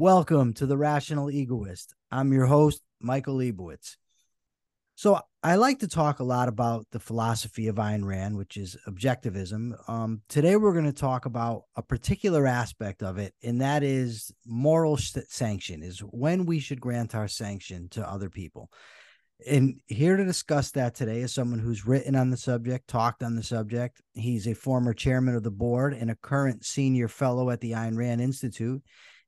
Welcome to the Rational Egoist. I'm your host, Michael Leibowitz. So, I like to talk a lot about the philosophy of Ayn Rand, which is objectivism. Um, today, we're going to talk about a particular aspect of it, and that is moral sanction, is when we should grant our sanction to other people. And here to discuss that today is someone who's written on the subject, talked on the subject. He's a former chairman of the board and a current senior fellow at the Ayn Rand Institute.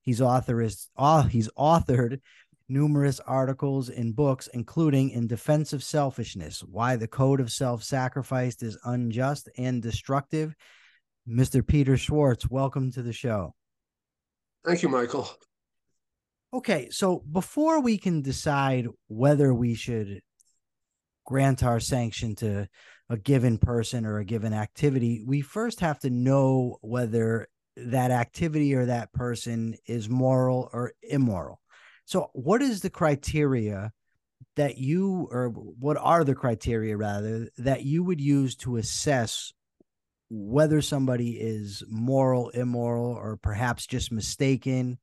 He's author is uh, he's authored numerous articles and books, including In Defense of Selfishness, Why the Code of Self-Sacrifice is Unjust and Destructive. Mr. Peter Schwartz, welcome to the show. Thank you, Michael. Okay, so before we can decide whether we should grant our sanction to a given person or a given activity, we first have to know whether that activity or that person is moral or immoral. So, what is the criteria that you, or what are the criteria rather, that you would use to assess whether somebody is moral, immoral, or perhaps just mistaken?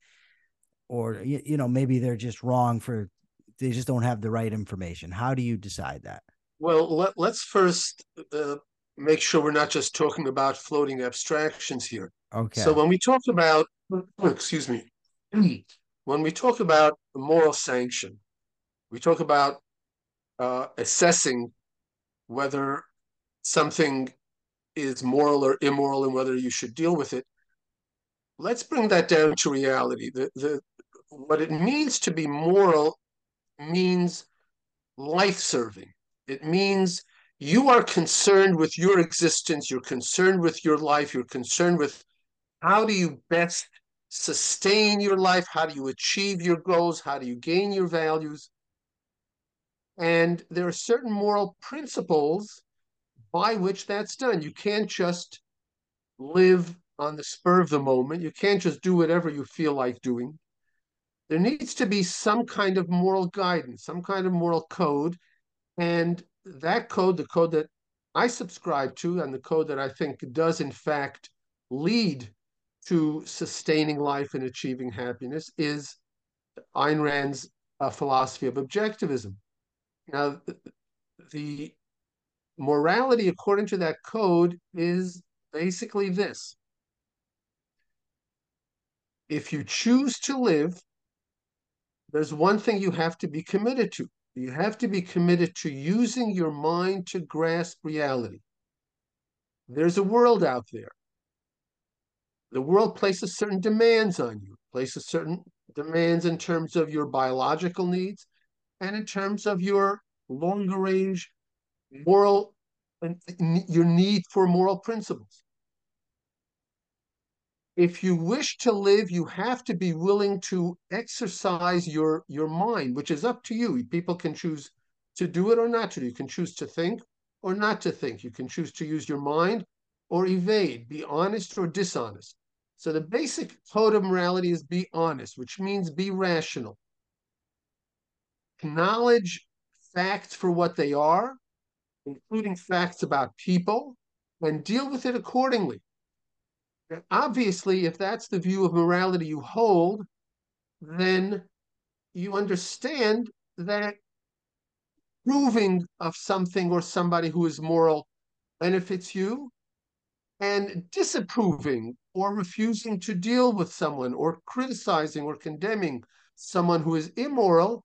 or you, you know maybe they're just wrong for they just don't have the right information how do you decide that well let, us first uh, make sure we're not just talking about floating abstractions here okay so when we talk about excuse me when we talk about moral sanction we talk about uh, assessing whether something is moral or immoral and whether you should deal with it let's bring that down to reality. The, the, what it means to be moral means life serving. It means you are concerned with your existence, you're concerned with your life, you're concerned with how do you best sustain your life, how do you achieve your goals, how do you gain your values. And there are certain moral principles by which that's done. You can't just live on the spur of the moment. You can't just do whatever you feel like doing there needs to be some kind of moral guidance, some kind of moral code. And that code, the code that I subscribe to, and the code that I think does, in fact, lead to sustaining life and achieving happiness, is Ayn Rand's uh, philosophy of objectivism. Now, the morality, according to that code, is basically this. If you choose to live there's one thing you have to be committed to. You have to be committed to using your mind to grasp reality. There's a world out there. The world places certain demands on you, places certain demands in terms of your biological needs and in terms of your longer range moral and your need for moral principles if you wish to live, you have to be willing to exercise your, your mind, which is up to you. People can choose to do it or not to. You can choose to think or not to think. You can choose to use your mind or evade, be honest or dishonest. So the basic code of morality is be honest, which means be rational. Acknowledge facts for what they are, including facts about people, and deal with it accordingly. Obviously, if that's the view of morality you hold, then you understand that proving of something or somebody who is moral benefits you, and disapproving or refusing to deal with someone or criticizing or condemning someone who is immoral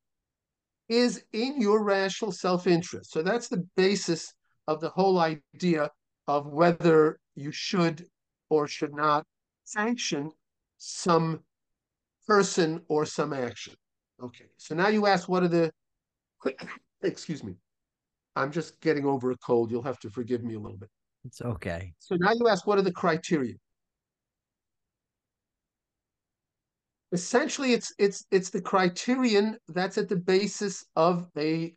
is in your rational self interest. So that's the basis of the whole idea of whether you should or should not sanction some person or some action. Okay, so now you ask what are the, excuse me, I'm just getting over a cold. You'll have to forgive me a little bit. It's okay. So now you ask what are the criteria? Essentially, it's it's it's the criterion that's at the basis of a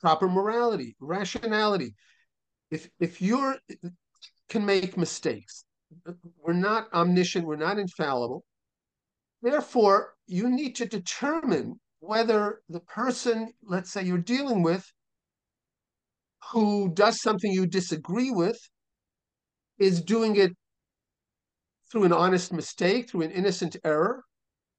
proper morality, rationality. If if you're can make mistakes, we're not omniscient, we're not infallible. Therefore, you need to determine whether the person, let's say you're dealing with, who does something you disagree with, is doing it through an honest mistake, through an innocent error,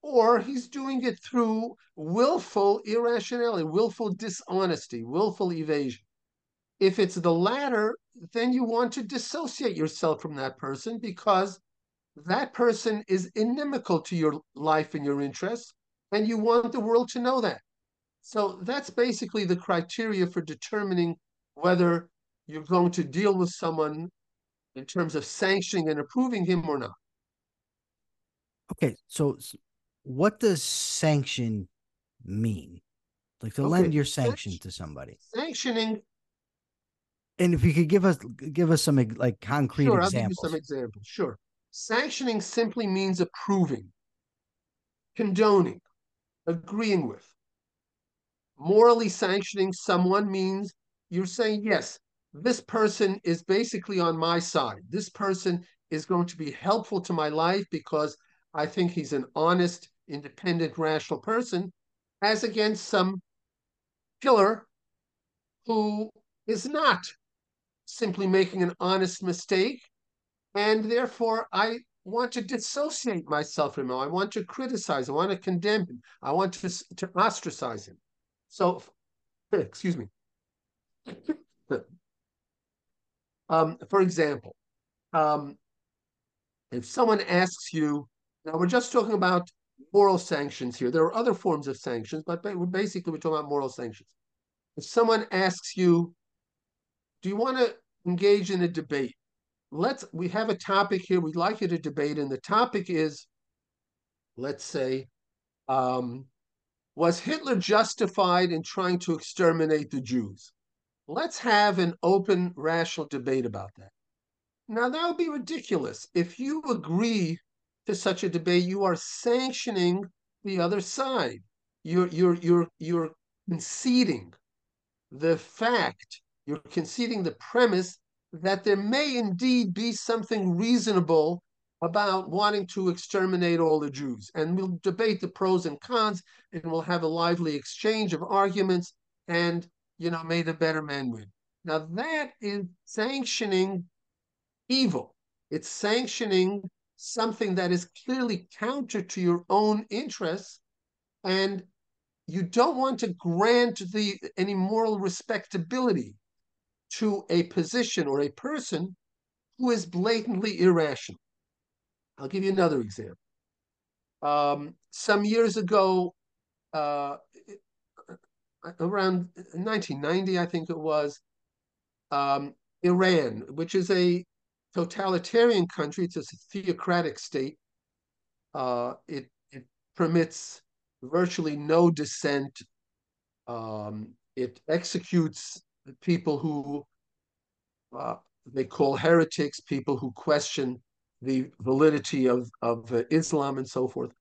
or he's doing it through willful irrationality, willful dishonesty, willful evasion. If it's the latter, then you want to dissociate yourself from that person because that person is inimical to your life and your interests, and you want the world to know that. So that's basically the criteria for determining whether you're going to deal with someone in terms of sanctioning and approving him or not. Okay, so what does sanction mean? Like to Okay, lend your sanction sanction- to somebody. Sanctioning, And if you could give us give us some like concrete examples, sure, I'll give you some examples. Sure. Sanctioning simply means approving, condoning, agreeing with. Morally sanctioning someone means you're saying, yes, this person is basically on my side. This person is going to be helpful to my life because I think he's an honest, independent, rational person, as against some killer who is not simply making an honest mistake. And therefore, I want to dissociate myself from him. I want to criticize. I want to condemn him. I want to, to ostracize him. So, excuse me. Um, for example, um, if someone asks you, now we're just talking about moral sanctions here. There are other forms of sanctions, but basically we're talking about moral sanctions. If someone asks you, do you want to engage in a debate? Let's, we have a topic here we'd like you to debate, and the topic is, let's say, um, was Hitler justified in trying to exterminate the Jews? Let's have an open, rational debate about that. Now, that would be ridiculous. If you agree to such a debate, you are sanctioning the other side. You're, you're, you're, you're conceding the fact, you're conceding the premise that there may indeed be something reasonable about wanting to exterminate all the Jews. And we'll debate the pros and cons, and we'll have a lively exchange of arguments, and, you know, may the better man win. Now, that is sanctioning evil. It's sanctioning something that is clearly counter to your own interests, and you don't want to grant the any moral respectability to a position or a person who is blatantly irrational. I'll give you another example. Um, some years ago, uh, around 1990, I think it was, um, Iran, which is a totalitarian country, it's a theocratic state. Uh, it, it permits virtually no dissent. Um, it executes people who uh, they call heretics, people who question the validity of, of uh, Islam and so forth.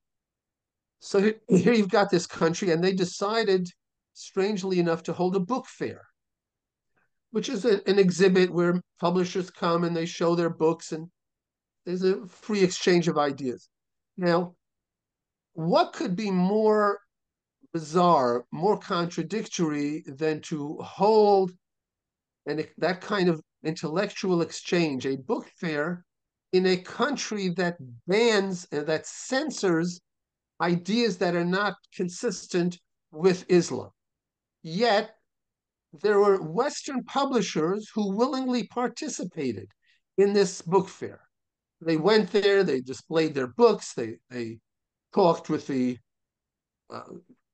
So here, here you've got this country, and they decided, strangely enough, to hold a book fair, which is a, an exhibit where publishers come and they show their books, and there's a free exchange of ideas. Now, what could be more bizarre, more contradictory than to hold and that kind of intellectual exchange, a book fair, in a country that bans and that censors ideas that are not consistent with Islam. Yet, there were Western publishers who willingly participated in this book fair. They went there, they displayed their books, they, they talked with the uh,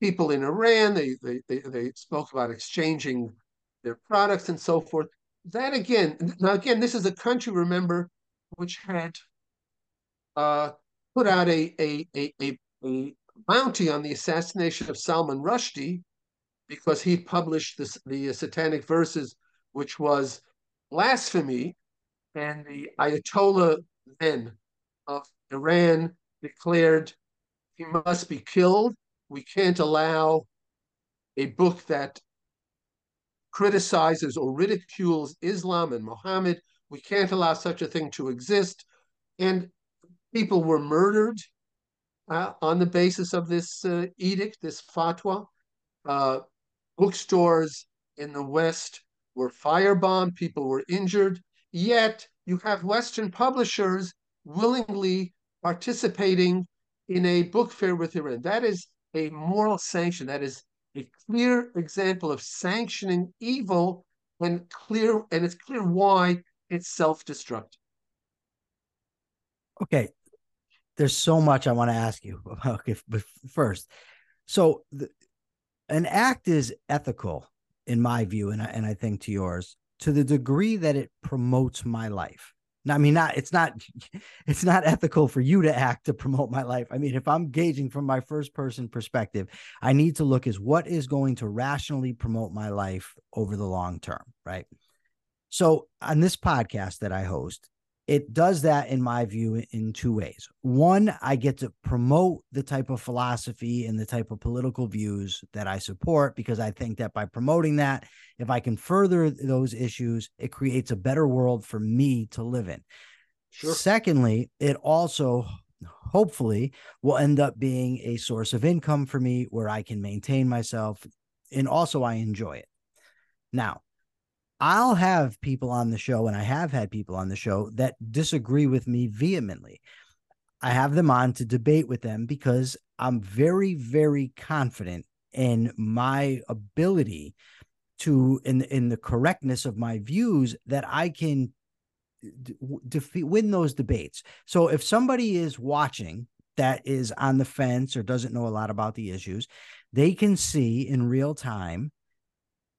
people in Iran, they, they, they, they spoke about exchanging their products and so forth. That again, now again, this is a country, remember, which had uh, put out a, a, a, a, a bounty on the assassination of Salman Rushdie because he published this, the Satanic Verses, which was blasphemy, and the Ayatollah then of Iran declared he must be killed. We can't allow a book that criticizes or ridicules Islam and Muhammad. We can't allow such a thing to exist. And people were murdered uh, on the basis of this uh, edict, this fatwa. Uh, bookstores in the West were firebombed, people were injured. Yet you have Western publishers willingly participating in a book fair with Iran. That is a moral sanction. That is a clear example of sanctioning evil and clear, and it's clear why it's self-destructive. Okay. There's so much I want to ask you about. Okay, but first, so the, an act is ethical in my view, and I, and I think to yours, to the degree that it promotes my life. Now, I mean, not it's not it's not ethical for you to act to promote my life. I mean, if I'm gauging from my first person perspective, I need to look as what is going to rationally promote my life over the long term, right? So on this podcast that I host, it does that in my view in two ways. One, I get to promote the type of philosophy and the type of political views that I support because I think that by promoting that, if I can further those issues, it creates a better world for me to live in. Sure. Secondly, it also hopefully will end up being a source of income for me where I can maintain myself and also I enjoy it. Now, I'll have people on the show, and I have had people on the show that disagree with me vehemently. I have them on to debate with them because I'm very, very confident in my ability to in in the correctness of my views that I can defeat win those debates. So if somebody is watching that is on the fence or doesn't know a lot about the issues, they can see in real time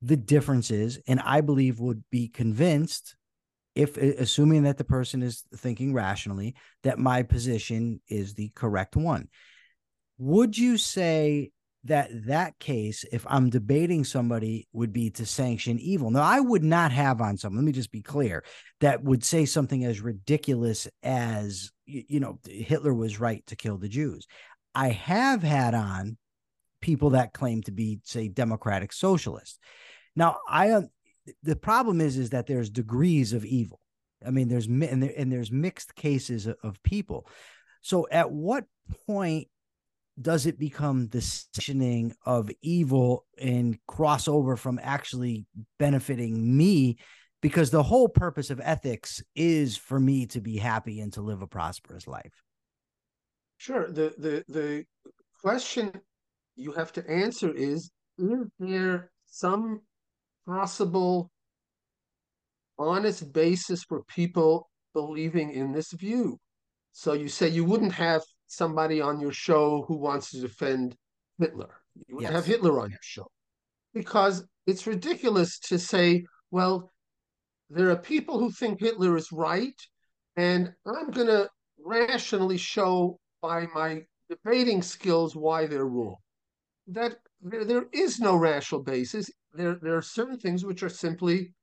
the differences and i believe would be convinced if assuming that the person is thinking rationally that my position is the correct one. Would you say that that case if i'm debating somebody would be to sanction evil? Now i would not have on someone let me just be clear that would say something as ridiculous as you know hitler was right to kill the jews. I have had on people that claim to be say democratic socialists now, I uh, the problem is is that there's degrees of evil. I mean, there's and, there, and there's mixed cases of, people. So, at what point does it become the sanctioning of evil and crossover from actually benefiting me? Because the whole purpose of ethics is for me to be happy and to live a prosperous life. Sure. The the the question you have to answer is: Is there some possible honest basis for people believing in this view. So you say you wouldn't have somebody on your show who wants to defend Hitler. You wouldn't yes. have Hitler on your show because it's ridiculous to say, well, there are people who think Hitler is right, and I'm going to rationally show by my debating skills why they're wrong. That there, there is no rational basis. There there are certain things which are simply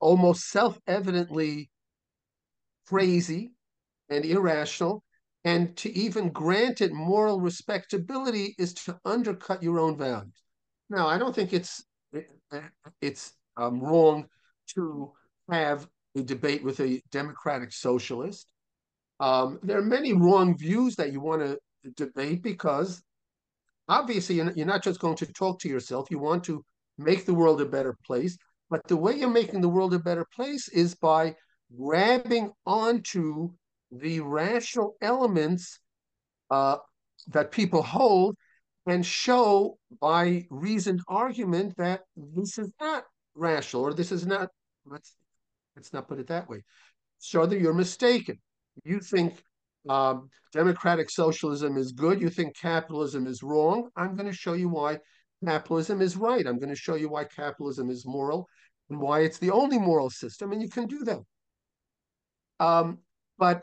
almost self-evidently crazy and irrational. And to even grant it moral respectability is to undercut your own values. Now i don't think it's it's um, wrong to have a debate with a democratic socialist. Um, there are many wrong views that you want to debate because obviously you're not just going to talk to yourself. You want to make the world a better place. But the way you're making the world a better place is by grabbing onto the rational elements uh, that people hold and show by reasoned argument that this is not rational or this is not let's let's not put it that way. Show that you're mistaken. You think um, democratic socialism is good. You think capitalism is wrong. I'm going to show you why capitalism is right. I'm going to show you why capitalism is moral and why it's the only moral system, and you can do that. Um, but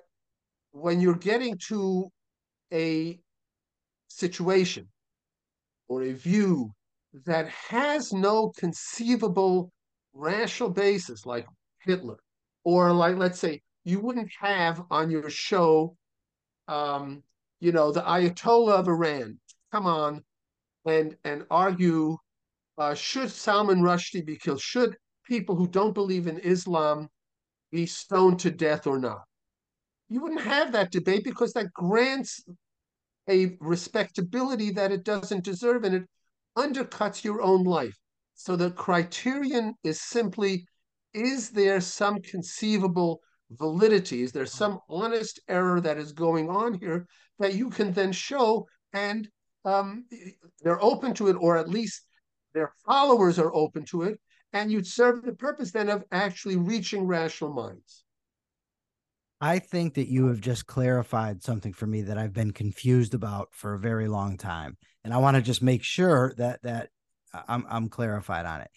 when you're getting to a situation or a view that has no conceivable rational basis, like Hitler, or like, let's say, you wouldn't have on your show um, you know, the Ayatollah of Iran come on and and argue uh, should Salman Rushdie be killed? Should people who don't believe in Islam be stoned to death or not? You wouldn't have that debate because that grants a respectability that it doesn't deserve and it undercuts your own life. So the criterion is simply is there some conceivable validity? Is there some honest error that is going on here that you can then show and um, they're open to it, or at least their followers are open to it, and you'd serve the purpose then of actually reaching rational minds. I think that you have just clarified something for me that I've been confused about for a very long time, and I want to just make sure that that I'm I'm clarified on it.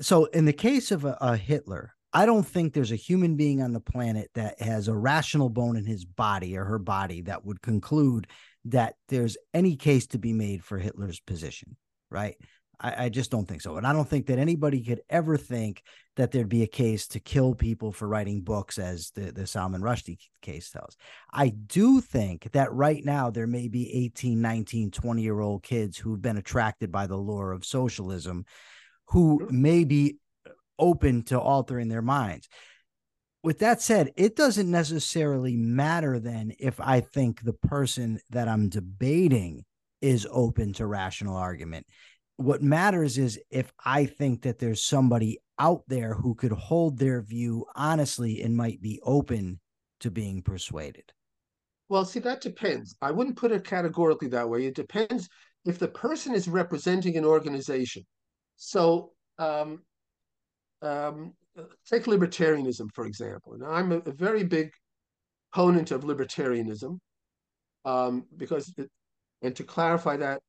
So, in the case of a, a Hitler, I don't think there's a human being on the planet that has a rational bone in his body or her body that would conclude that there's any case to be made for Hitler's position, right? I, I, just don't think so. And I don't think that anybody could ever think that there'd be a case to kill people for writing books, as the, the Salman Rushdie case tells. I do think that right now there may be 18, 19, 20 year old kids who've been attracted by the lure of socialism who may be open to altering their minds with that said, it doesn't necessarily matter then if I think the person that I'm debating is open to rational argument. What matters is if I think that there's somebody out there who could hold their view honestly and might be open to being persuaded. Well, see, that depends. I wouldn't put it categorically that way. It depends if the person is representing an organization. So, um, um, take libertarianism, for example. Now, I'm a, a very big opponent of libertarianism um, because, it, and to clarify that,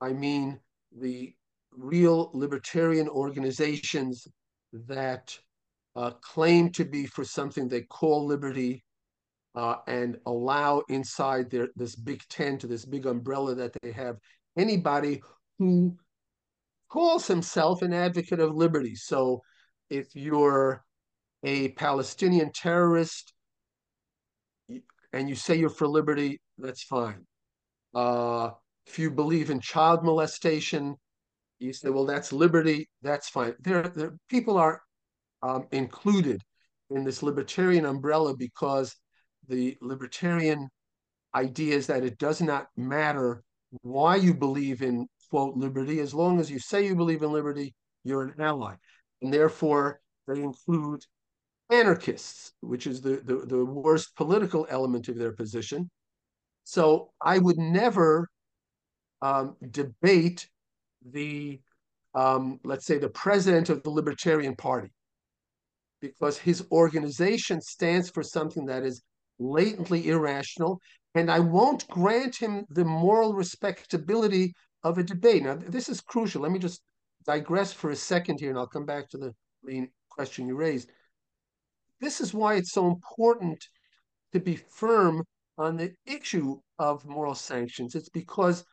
I mean the real libertarian organizations that uh, claim to be for something they call liberty uh, and allow inside their this big tent, this big umbrella that they have, anybody who calls himself an advocate of liberty. So if you're a Palestinian terrorist and you say you're for liberty, that's fine. Uh, if you believe in child molestation, you say, well, that's liberty, that's fine. There, there people are um, included in this libertarian umbrella because the libertarian idea is that it does not matter why you believe in quote liberty. As long as you say you believe in liberty you're an ally. And therefore they include anarchists, which is the, the, the worst political element of their position. So I would never um, debate the, um, let's say, the president of the Libertarian Party, because his organization stands for something that is latently irrational, and I won't grant him the moral respectability of a debate. Now, this is crucial. Let me just digress for a second here, and I'll come back to the main question you raised. This is why it's so important to be firm on the issue of moral sanctions. It's because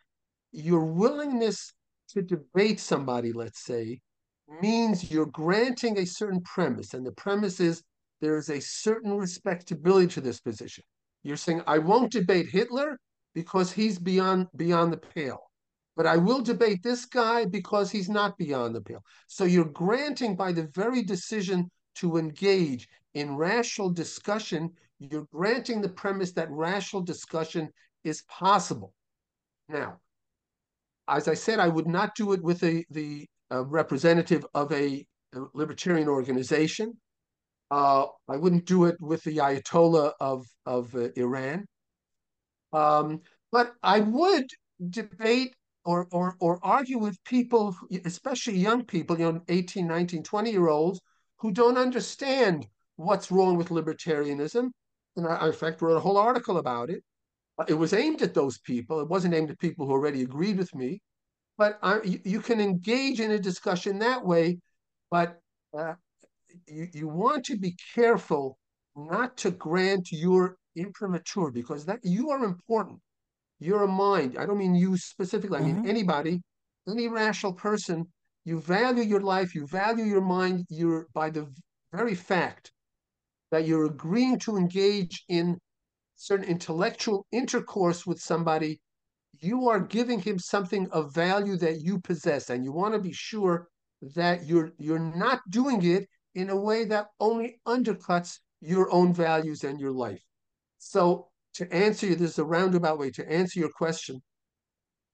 your willingness to debate somebody, let's say, means you're granting a certain premise. And the premise is there is a certain respectability to this position. You're saying, I won't debate Hitler because he's beyond beyond the pale but I will debate this guy because he's not beyond the pale. So you're granting by the very decision to engage in rational discussion, you're granting the premise that rational discussion is possible. Now, as I said, I would not do it with a, the uh, representative of a, a, libertarian organization. Uh, I wouldn't do it with the Ayatollah of, of uh, Iran. Um, but I would debate or, or, or argue with people, especially young people, you know, 18, 19, 20 year olds who don't understand what's wrong with libertarianism. And I, in fact, wrote a whole article about it. It was aimed at those people. It wasn't aimed at people who already agreed with me. But I, you, you, can engage in a discussion that way. But uh, you, you want to be careful not to grant your imprimatur because that you are important you're a mind. I don't mean you specifically. I mean mm-hmm. anybody, any rational person. You value your life. You value your mind. You're by the very fact that you're agreeing to engage in certain intellectual intercourse with somebody. You are giving him something of value that you possess, and you want to be sure that you're you're not doing it in a way that only undercuts your own values and your life. So to answer you, this is a roundabout way to answer your question.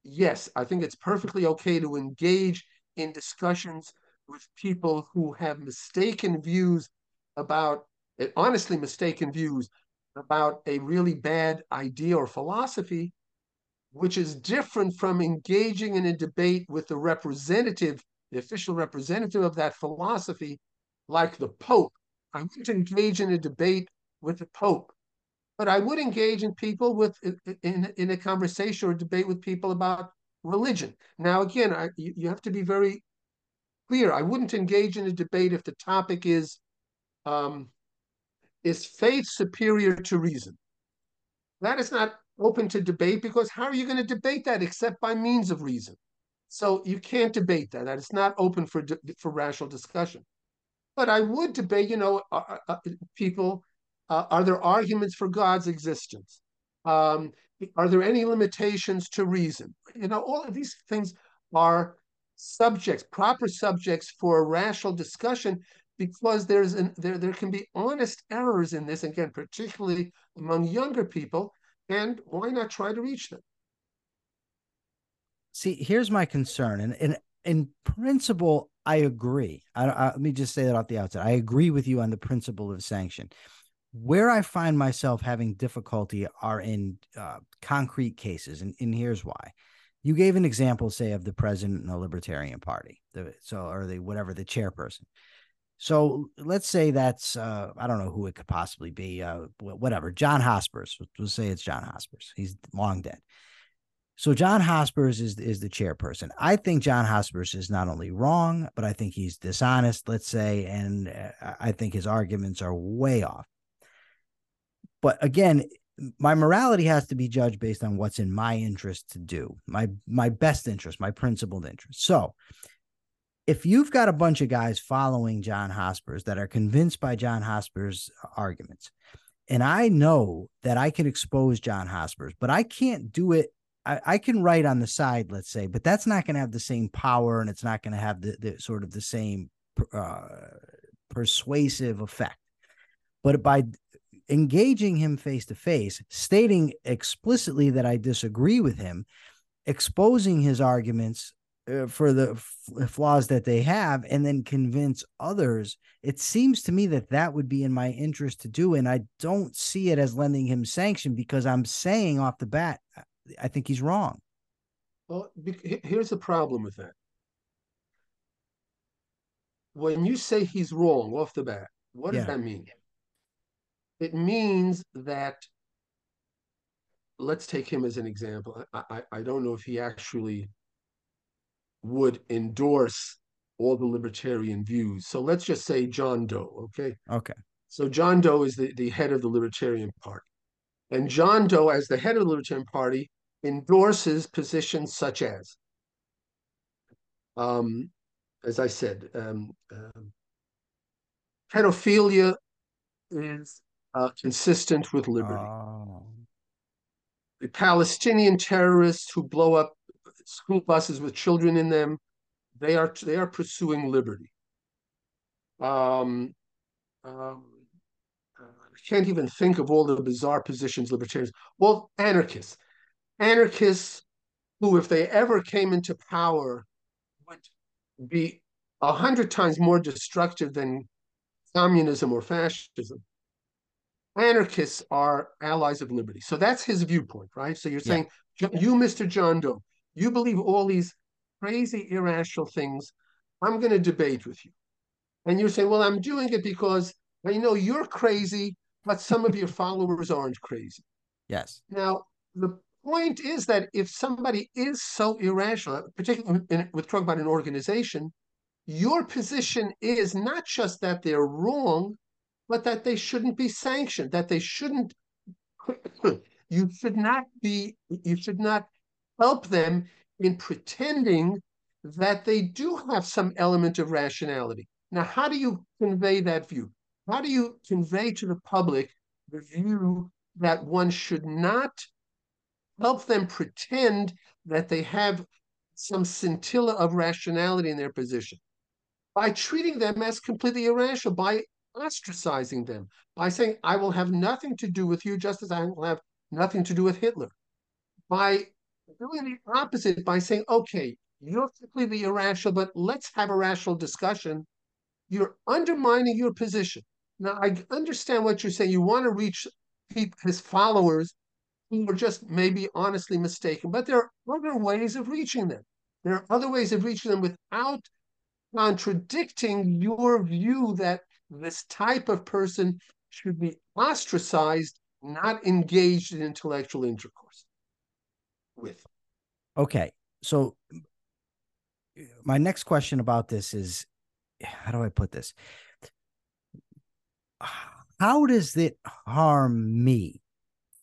Yes, I think it's perfectly okay to engage in discussions with people who have mistaken views about honestly mistaken views about a really bad idea or philosophy, which is different from engaging in a debate with the representative, the official representative of that philosophy, like the Pope. I wouldn't engage in a debate with the Pope, but I would engage in people with in, in a conversation or debate with people about religion. Now, again, I, you, have to be very clear. I wouldn't engage in a debate if the topic is um, is faith superior to reason? That is not open to debate because how are you going to debate that except by means of reason? So you can't debate that. That is not open for for rational discussion. But I would debate, you know, uh, uh, uh, people. Uh, are there arguments for God's existence? Um, are there any limitations to reason? You know, all of these things are subjects, proper subjects for rational discussion because there's an, there there can be honest errors in this again, particularly among younger people, and why not try to reach them? See, here's my concern, and in in principle, I agree. I, I, let me just say that off the outset. I agree with you on the principle of sanction. Where I find myself having difficulty are in uh, concrete cases, and, and here's why. You gave an example, say, of the president in the Libertarian Party, the, so or the whatever the chairperson. So let's say that's uh, I don't know who it could possibly be. Uh, whatever, John Hospers. We'll say it's John Hospers. He's long dead. So John Hospers is is the chairperson. I think John Hospers is not only wrong, but I think he's dishonest. Let's say, and uh, I think his arguments are way off. But again, my morality has to be judged based on what's in my interest to do, my my best interest, my principled interest. So if you've got a bunch of guys following John Hospers that are convinced by John Hospers' arguments, and I know that I can expose John Hospers, but I can't do it. I, I can write on the side, let's say, but that's not going to have the same power and it's not going to have the, the sort of the same uh, persuasive effect. But by engaging him face to face, stating explicitly that I disagree with him, exposing his arguments uh, for the f- flaws that they have and then convince others. It seems to me that that would be in my interest to do and i don't see it as lending him sanction because i'm saying off the bat i think he's wrong. Well here's the problem with that. When you say he's wrong off the bat what yeah. does that mean it means that let's take him as an example I, I, I don't know if he actually would endorse all the libertarian views. So let's just say John Doe, okay? Okay. So John Doe is the, the head of the Libertarian Party. And John Doe, as the head of the Libertarian Party, endorses positions such as, um, as I said, um, um, pedophilia is uh, consistent with liberty. Oh. The Palestinian terrorists who blow up school buses with children in them. They are they are pursuing liberty. Um, um, I can't even think of all the bizarre positions libertarians. Well, anarchists, anarchists who, if they ever came into power, would be a hundred times more destructive than communism or fascism. Anarchists are allies of liberty. So that's his viewpoint, right? So you're saying, yeah. you, Mr. John Doe, you believe all these crazy, irrational things. I'm going to debate with you. And you say, well, I'm doing it because I know you're crazy, but some of your followers aren't crazy. Yes. Now, the point is that if somebody is so irrational, particularly in, with talking about an organization, your position is not just that they're wrong, but that they shouldn't be sanctioned, that they shouldn't, you should not be, you should not help them in pretending that they do have some element of rationality. Now, how do you convey that view? How do you convey to the public the view that one should not help them pretend that they have some scintilla of rationality in their position? By treating them as completely irrational, by ostracizing them, by saying, I will have nothing to do with you, just as I will have nothing to do with Hitler. By doing the opposite by saying, okay, you're completely irrational, but let's have a rational discussion. You're undermining your position. Now, I understand what you're saying. You want to reach his followers who are just maybe honestly mistaken, but there are other ways of reaching them. There are other ways of reaching them without contradicting your view that this type of person should be ostracized, not engaged in intellectual intercourse with. Okay. So, my next question about this is how do I put this? How does it harm me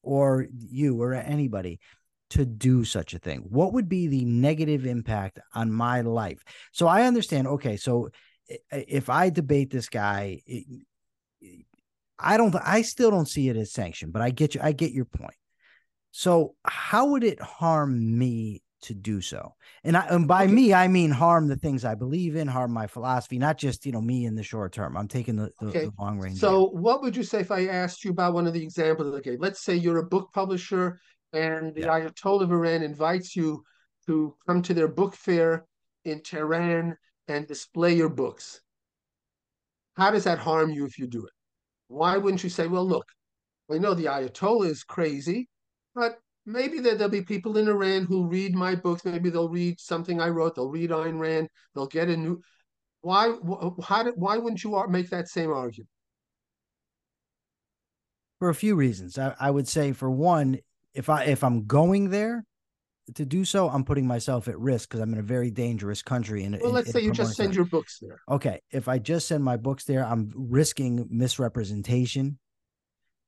or you or anybody to do such a thing? What would be the negative impact on my life? So I understand. Okay, so if I debate this guy, I don't. I still don't see it as sanctioned, but I get you. I get your point. So how would it harm me to do so? And, I, and by okay. me, I mean harm the things I believe in, harm my philosophy, not just you know me in the short term. I'm taking the, the, okay. the long range. So, what would you say if I asked you about one of the examples? Okay, let's say you're a book publisher, and the yeah. Ayatollah of Iran invites you to come to their book fair in Tehran and display your books. How does that harm you if you do it? Why wouldn't you say, well, look, I know the Ayatollah is crazy, but maybe there, will be people in Iran who read my books. Maybe they'll read something I wrote. They'll read Ayn Rand. They'll get a new. Why? How did? Why wouldn't you make that same argument? For a few reasons, I, I would say for one, if I if I'm going there to do so, I'm putting myself at risk because I'm in a very dangerous country. And well, in, let's in say you just send your books there. Okay, if I just send my books there, I'm risking misrepresentation.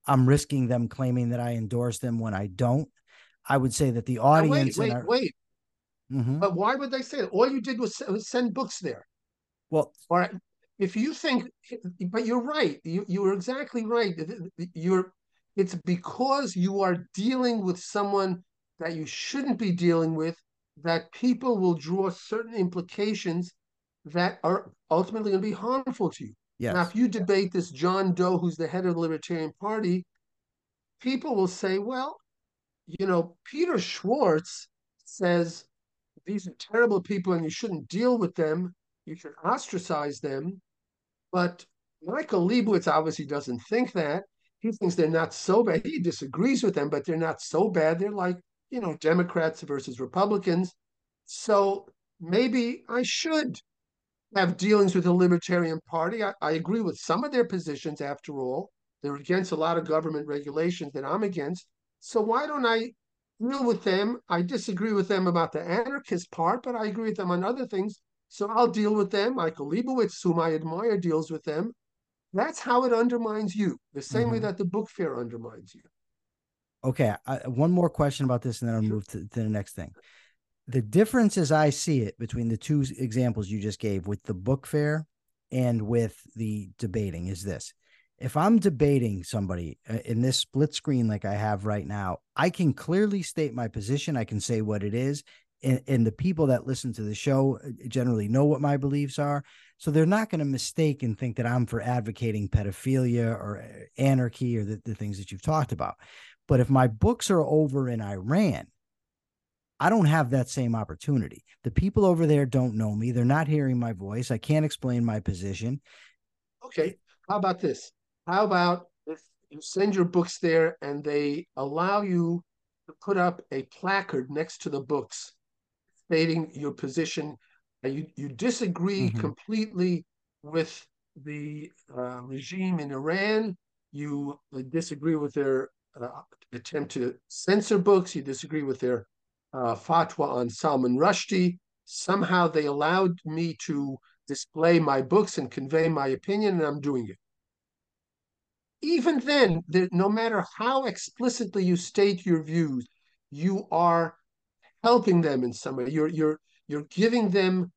I'm risking them claiming that I endorse them when I don't. I would say that the audience. Now wait, wait, our... wait. Mm-hmm. But why would they say that? All you did was, was send books there. Well, all right. If you think, but you're right. You you were exactly right. You're. It's because you are dealing with someone that you shouldn't be dealing with that people will draw certain implications that are ultimately going to be harmful to you. Yes. Now, if you debate this John Doe, who's the head of the Libertarian Party, people will say, well, you know, Peter Schwartz says these are terrible people and you shouldn't deal with them. You should ostracize them. But Michael Leibowitz obviously doesn't think that. He thinks they're not so bad. He disagrees with them, but they're not so bad. They're like, you know, Democrats versus Republicans. So maybe I should have dealings with the Libertarian Party. I, I agree with some of their positions, after all. They're against a lot of government regulations that I'm against. So why don't I deal with them? I disagree with them about the anarchist part, but I agree with them on other things. So I'll deal with them. Michael Leibowitz, whom I admire, deals with them. That's how it undermines you, the same mm-hmm. way that the book fair undermines you. Okay, I, one more question about this, and then I'll move to, to the next thing. The difference, as I see it, between the two examples you just gave, with the book fair and with the debating, is this: if I'm debating somebody uh, in this split screen like I have right now, I can clearly state my position. I can say what it is. And, and the people that listen to the show uh, generally know what my beliefs are. So they're not going to mistake and think that I'm for advocating pedophilia or uh, anarchy or the, the things that you've talked about. But if my books are over in Iran, I don't have that same opportunity. The people over there don't know me. They're not hearing my voice. I can't explain my position. Okay. How about this? How about if you send your books there and they allow you to put up a placard next to the books stating your position? You, you disagree mm-hmm. completely with the uh, regime in Iran. You disagree with their uh, attempt to censor books. You disagree with their uh, fatwa on Salman Rushdie. Somehow they allowed me to display my books and convey my opinion, and I'm doing it even then, no matter how explicitly you state your views, you are helping them in some way. You're you're you're giving them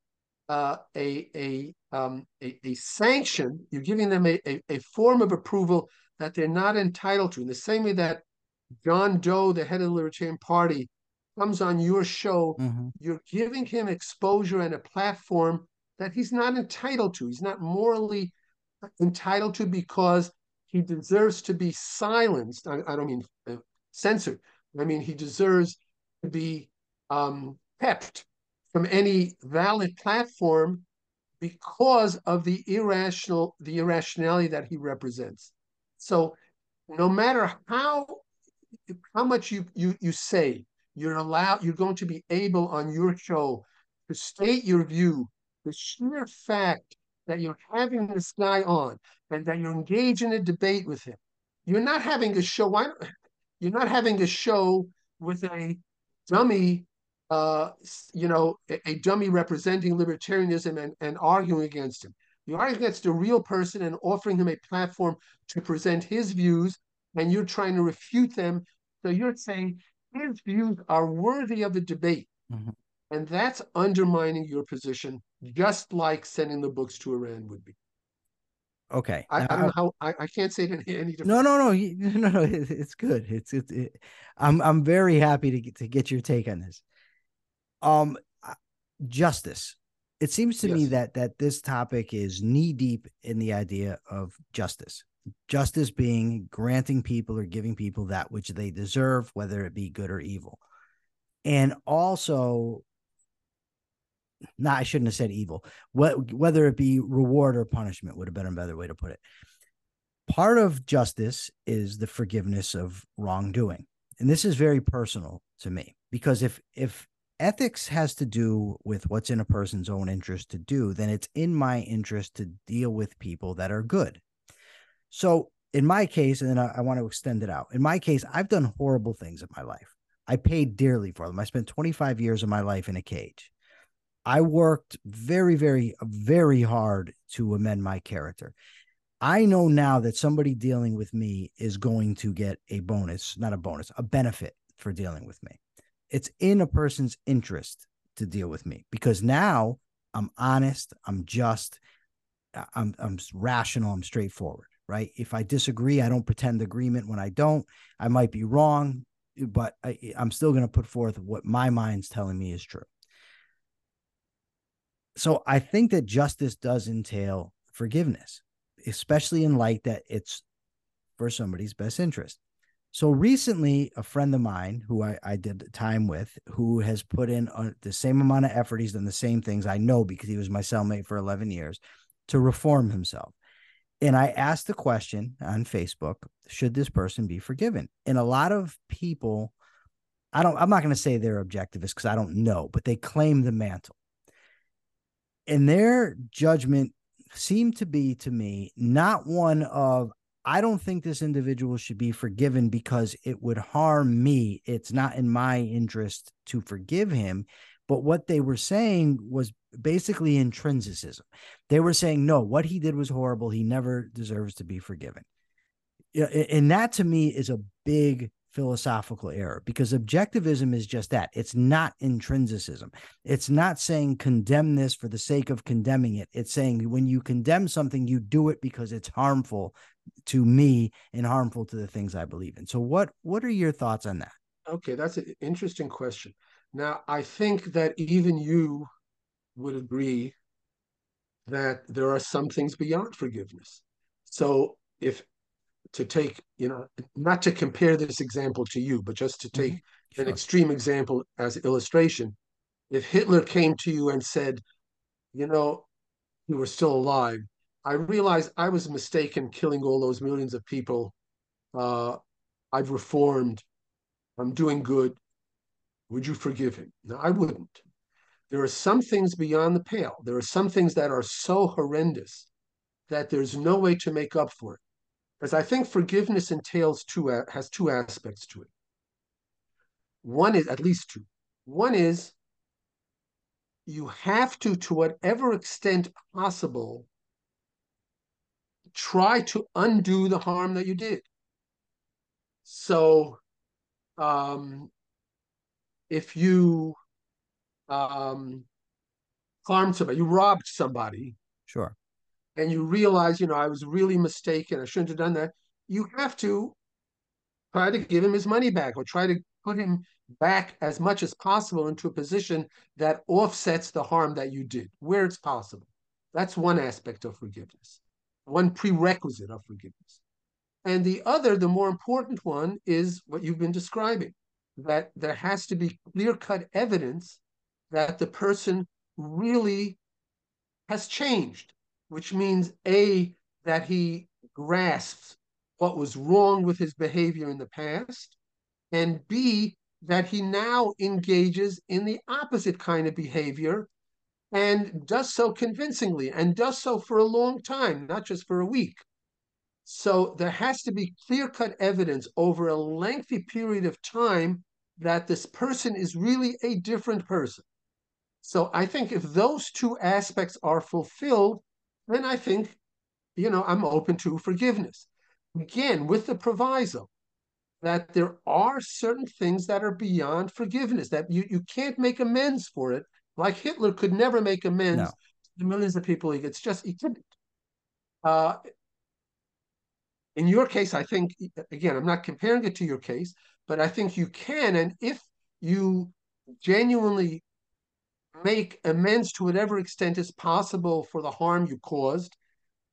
uh, a a, um, a, a sanction. You're giving them a, a, a form of approval that they're not entitled to. In the same way that John Doe, the head of the Libertarian Party, comes on your show, mm-hmm. you're giving him exposure and a platform that he's not entitled to. He's not morally entitled to because he deserves to be silenced. I, I don't mean uh, censored. I mean he deserves to be um, kept from any valid platform because of the irrational, the irrationality that he represents. So no matter how how much you you you say, you're allowed, you're going to be able on your show to state your view. The sheer fact that you're having this guy on and that you're engaged in a debate with him, you're not having a show. You're not having a show with a dummy uh, you know, a, a, dummy representing libertarianism and, and arguing against him. You're against a real person and offering him a platform to present his views, and you're trying to refute them. So you're saying his views are worthy of a debate. Mm-hmm. And that's undermining your position, just like sending the books to Iran would be. Okay. I, I don't know how I, I can't say it any, any different. No, no, no, no, no. It's good. It's it's. It, I'm I'm very happy to get, to get your take on this. Um, justice. It seems to yes. me that that this topic is knee deep in the idea of justice. Justice being granting people or giving people that which they deserve, whether it be good or evil. And also, nah, I shouldn't have said evil. What whether it be reward or punishment would have been a better way to put it. Part of justice is the forgiveness of wrongdoing. And this is very personal to me because if if ethics has to do with what's in a person's own interest to do, then it's in my interest to deal with people that are good. So, in my case, and I, I want to extend it out. In my case, I've done horrible things in my life. I paid dearly for them. I spent 25 years of my life in a cage. I worked very, very, very hard to amend my character. I know now that somebody dealing with me is going to get a bonus, not a bonus, a benefit for dealing with me it's in a person's interest to deal with me because now I'm honest, I'm just, I'm I'm rational, I'm straightforward, right? If I disagree, I don't pretend agreement when I don't. I might be wrong, but I, I'm still going to put forth what my mind's telling me is true. So I think that justice does entail forgiveness, especially in light that it's for somebody's best interest. So recently, a friend of mine who I, I did time with, who has put in a, the same amount of effort, he's done the same things I know because he was my cellmate for 11 years to reform himself. And I asked the question on Facebook should this person be forgiven? And a lot of people, I don't, I'm not going to say they're objectivists because I don't know, but they claim the mantle. And their judgment seemed to be to me not one of I don't think this individual should be forgiven because it would harm me. It's not in my interest to forgive him. But what they were saying was basically intrinsicism. They were saying, no, what he did was horrible. He never deserves to be forgiven. And that to me is a big philosophical error because objectivism is just that it's not intrinsicism it's not saying condemn this for the sake of condemning it it's saying when you condemn something you do it because it's harmful to me and harmful to the things I believe in. So what what are your thoughts on that? Okay, that's an interesting question. Now, I think that even you would agree that there are some things beyond forgiveness. So if to take, you know, not to compare this example to you, but just to take mm-hmm. sure. an extreme example as illustration, if Hitler came to you and said, you know, you were still alive, I realized I was mistaken killing all those millions of people. Uh, I've reformed. I'm doing good. Would you forgive him? No, I wouldn't. There are some things beyond the pale. There are some things that are so horrendous that there's no way to make up for it. Because I think forgiveness entails two has two aspects to it. One is at least two. One is you have to, to whatever extent possible, try to undo the harm that you did. So, um, if you um, harmed somebody, you robbed somebody, sure, and you realize, you know, I was really mistaken. I shouldn't have done that. You have to try to give him his money back, or try to put him back as much as possible into a position that offsets the harm that you did, where it's possible. That's one aspect of forgiveness one prerequisite of forgiveness. And the other, the more important one, is what you've been describing that there has to be clear cut evidence that the person really has changed, which means A, that he grasps what was wrong with his behavior in the past, and B, that he now engages in the opposite kind of behavior and does so convincingly and does so for a long time, not just for a week. So there has to be clear cut evidence over a lengthy period of time that this person is really a different person. So I think if those two aspects are fulfilled, then I think, you know, I'm open to forgiveness. Again, with the proviso that there are certain things that are beyond forgiveness, that you, you can't make amends for it. Like Hitler could never make amends no. to the millions of people he gets just he couldn't. Uh, in your case, I think again, I'm not comparing it to your case, but I think you can, and if you genuinely make amends to whatever extent is possible for the harm you caused,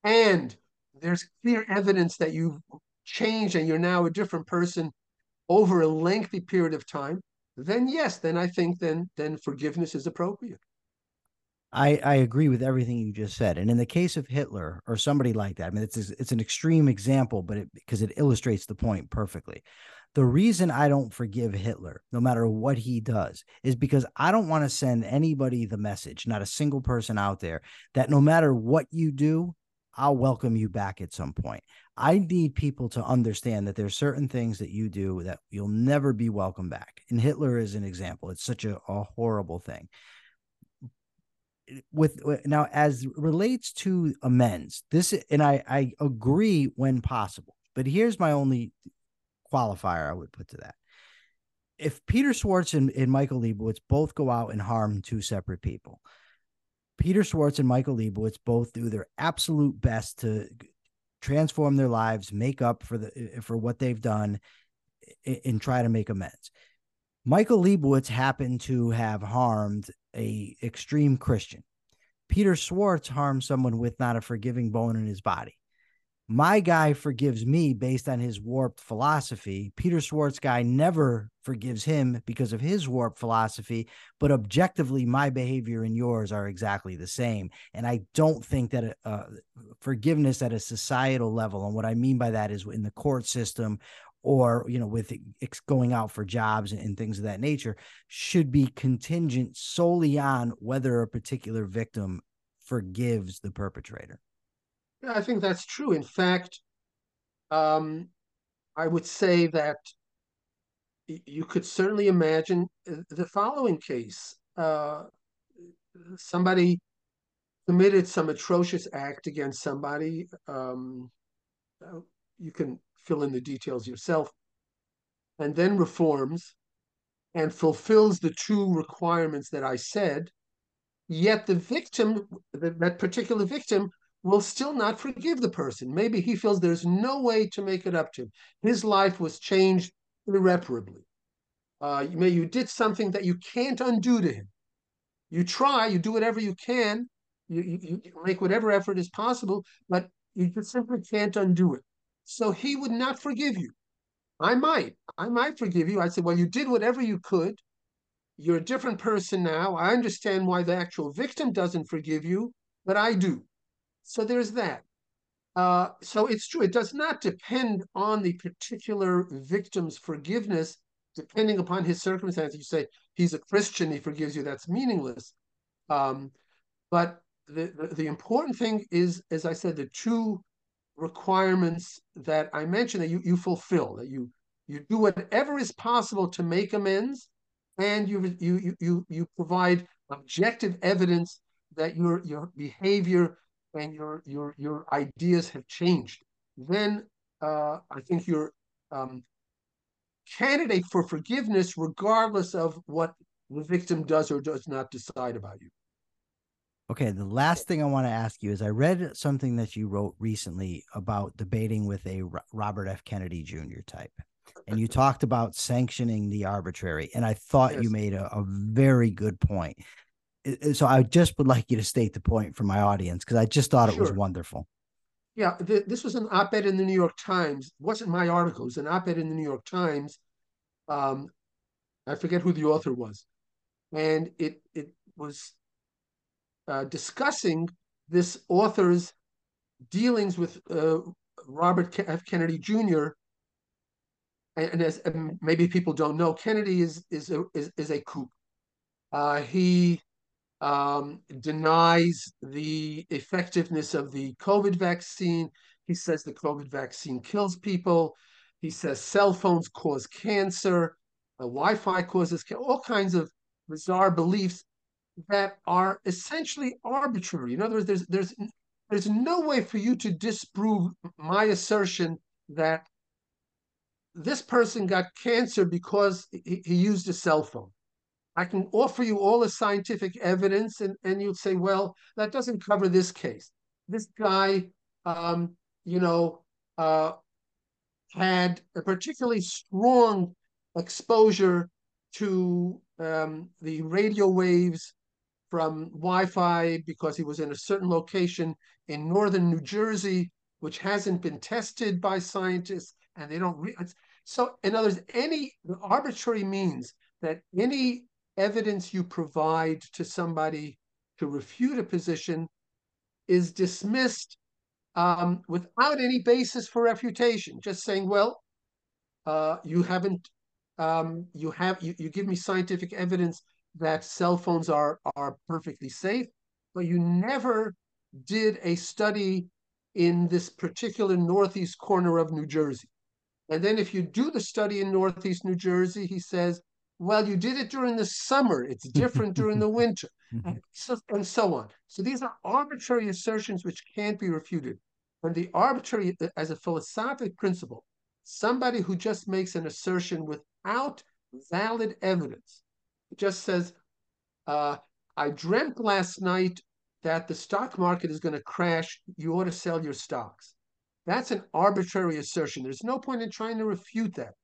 and there's clear evidence that you've changed and you're now a different person over a lengthy period of time, then yes, then I think then then forgiveness is appropriate. I, I agree with everything you just said. And in the case of Hitler or somebody like that, I mean, it's it's an extreme example, but it, because it illustrates the point perfectly. The reason I don't forgive Hitler, no matter what he does, is because I don't want to send anybody the message, not a single person out there, that no matter what you do, I'll welcome you back at some point. I need people to understand that there's certain things that you do that you'll never be welcome back. And Hitler is an example. It's such a, a horrible thing. With now, as relates to amends, this and I, I agree when possible. But here's my only qualifier I would put to that. If Peter Schwartz and, and Michael Leibowitz both go out and harm two separate people, Peter Schwartz and Michael Leibowitz both do their absolute best to transform their lives, make up for the for what they've done, and try to make amends. Michael Leibowitz happened to have harmed a extreme Christian. Peter Schwartz harmed someone with not a forgiving bone in his body my guy forgives me based on his warped philosophy. Peter Schwartz guy never forgives him because of his warped philosophy, but objectively, my behavior and yours are exactly the same. And I don't think that uh, forgiveness at a societal level, and what I mean by that is in the court system or you know with going out for jobs and things of that nature should be contingent solely on whether a particular victim forgives the perpetrator yeah, I think that's true. In fact, um, I would say that you could certainly imagine uh, the following case. Uh, somebody committed some atrocious act against somebody. Um, uh, you can fill in the details yourself. And then reforms and fulfills the two requirements that I said. Yet the victim, that particular victim, will still not forgive the person. Maybe he feels there's no way to make it up to him. His life was changed irreparably. Uh, you, may, you did something that you can't undo to him. You try, you do whatever you can, you, you, you make whatever effort is possible, but you just simply can't undo it. So he would not forgive you. I might. I might forgive you. I'd say, well, you did whatever you could. You're a different person now. I understand why the actual victim doesn't forgive you, but I do. So there's that. Uh, so it's true. It does not depend on the particular victim's forgiveness, depending upon his circumstances. You say he's a Christian, he forgives you. That's meaningless. Um, but the, the, the important thing is, as I said, the two requirements that I mentioned that you you fulfill that you you do whatever is possible to make amends, and you you you you provide objective evidence that your your behavior and your your your ideas have changed, then uh, I think you're um, candidate for forgiveness, regardless of what the victim does or does not decide about you. Okay, the last thing I want to ask you is I read something that you wrote recently about debating with a Robert F. Kennedy Jr. type. And you talked about sanctioning the arbitrary. And I thought yes. you made a, a very good point so I just would like you to state the point for my audience because I just thought sure. it was wonderful. Yeah, th- this was an op-ed in the New York Times. It wasn't my article. It was an op-ed in the New York Times. Um, I forget who the author was, and it it was uh, discussing this author's dealings with uh, Robert F. Kennedy Jr. And, as and maybe people don't know, Kennedy is is a, is, is a kook. Uh, he um, denies the effectiveness of the COVID vaccine. He says the COVID vaccine kills people. He says cell phones cause cancer, uh, Wi-Fi causes all kinds of bizarre beliefs that are essentially arbitrary. In other words, there's there's there's no way for you to disprove my assertion that this person got cancer because he, he used a cell phone. I can offer you all the scientific evidence, and, and you'd say, well, that doesn't cover this case. This guy, um, you know, uh, had a particularly strong exposure to um, the radio waves from Wi-Fi because he was in a certain location in northern New Jersey, which hasn't been tested by scientists, and they don't. So, in other words, any arbitrary means that any evidence you provide to somebody to refute a position is dismissed um, without any basis for refutation. Just saying, well, uh, you haven't, um, you have, you, you give me scientific evidence that cell phones are are perfectly safe, but you never did a study in this particular northeast corner of New Jersey. And then if you do the study in northeast New Jersey, he says, well, you did it during the summer. It's different during the winter, and so, and so on. So these are arbitrary assertions which can't be refuted. And the arbitrary, as a philosophic principle, somebody who just makes an assertion without valid evidence, just says, uh, I dreamt last night that the stock market is going to crash. You ought to sell your stocks. That's an arbitrary assertion. There's no point in trying to refute that.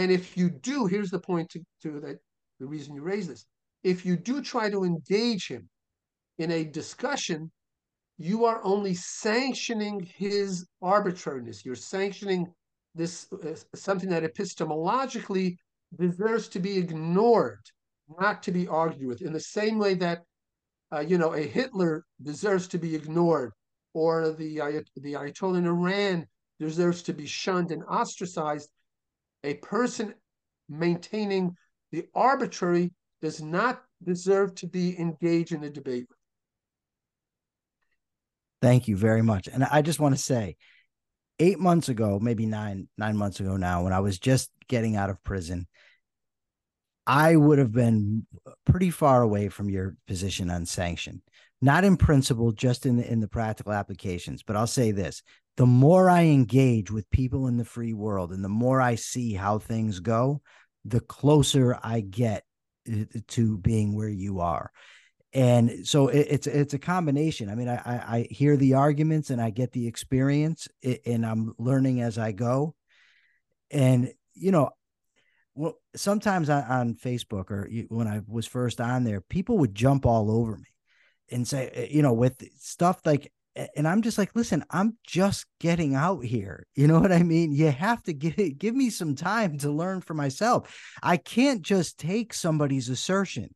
And if you do, here's the point to, to that the reason you raise this. If you do try to engage him in a discussion, you are only sanctioning his arbitrariness. You're sanctioning this uh, something that epistemologically deserves to be ignored, not to be argued with. In the same way that uh, you know a Hitler deserves to be ignored, or the uh, the Ayatollah in Iran deserves to be shunned and ostracized a person maintaining the arbitrary does not deserve to be engaged in a debate. Thank you very much. And I just want to say, eight months ago, maybe nine, nine months ago now, when I was just getting out of prison, I would have been pretty far away from your position on sanction. Not in principle, just in the in the practical applications. But I'll say this: the more I engage with people in the free world and the more I see how things go, the closer I get uh, to being where you are. And so it, it's it's a combination. I mean, I, I hear the arguments and I get the experience, and I'm learning as I go. And you know, well, sometimes on, on Facebook or when I was first on there, people would jump all over me and say, eh, you know, with stuff like and I'm just like, listen, I'm just getting out here. You know what I mean? You have to give give me some time to learn for myself. I can't just take somebody's assertion.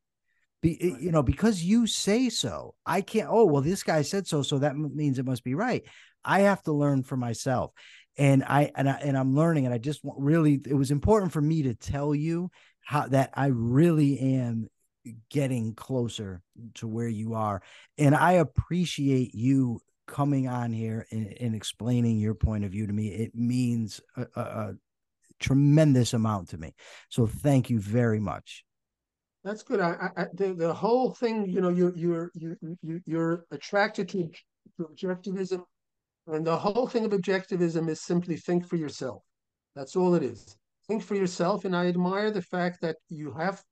Be, eh, you know, because you say so. I can't, oh, well, this guy said so, so that means it must be right. I have to learn for myself. And I and I and I'm learning, and I just really it was important for me to tell you how that I really am getting closer to where you are. And I appreciate you coming on here and, and explaining your point of view to me. It means a, a, a tremendous amount to me. So thank you very much. That's good. I, I, the the whole thing, you know, you're you're you you you're attracted to, to objectivism, and the whole thing of objectivism is simply think for yourself. That's all it is. Think for yourself, and I admire the fact that you have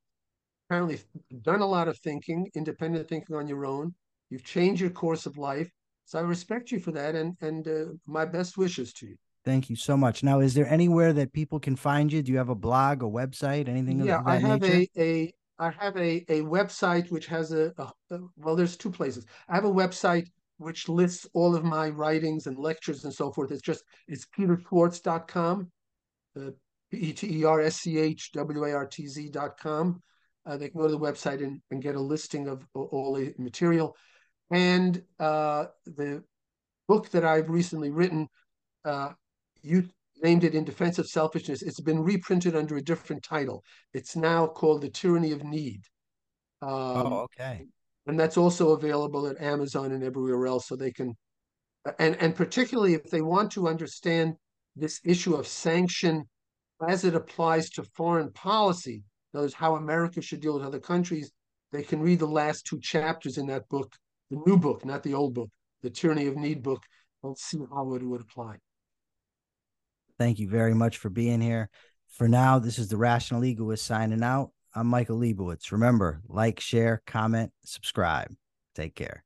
apparently done a lot of thinking, independent thinking on your own. You've changed your course of life. So I respect you for that, and and uh, my best wishes to you. Thank you so much. Now, is there anywhere that people can find you? Do you have a blog, a website, anything? Yeah, I have nature? a a I have a a website which has a, a, a, well, there's two places. I have a website which lists all of my writings and lectures and so forth. It's just it's peterschwartz.com, uh, P E T E R S C H W A R T Z.com. Uh, they can go to the website and, and get a listing of all the material. and uh, the book that I've recently written, uh, you named it In Defense of Selfishness. It's been reprinted under a different title. It's now called The Tyranny of Need. Um, oh, okay. And that's also available at Amazon and everywhere else, so they can, and and particularly if they want to understand this issue of sanction as it applies to foreign policy, knows how America should deal with other countries, they can read the last two chapters in that book, the new book, not the old book, the Tyranny of Need book, and see how it would apply. Thank you very much for being here. For now, this is the Rational Egoist signing out. I'm Michael Leibowitz. Remember, like, share, comment, subscribe. Take care.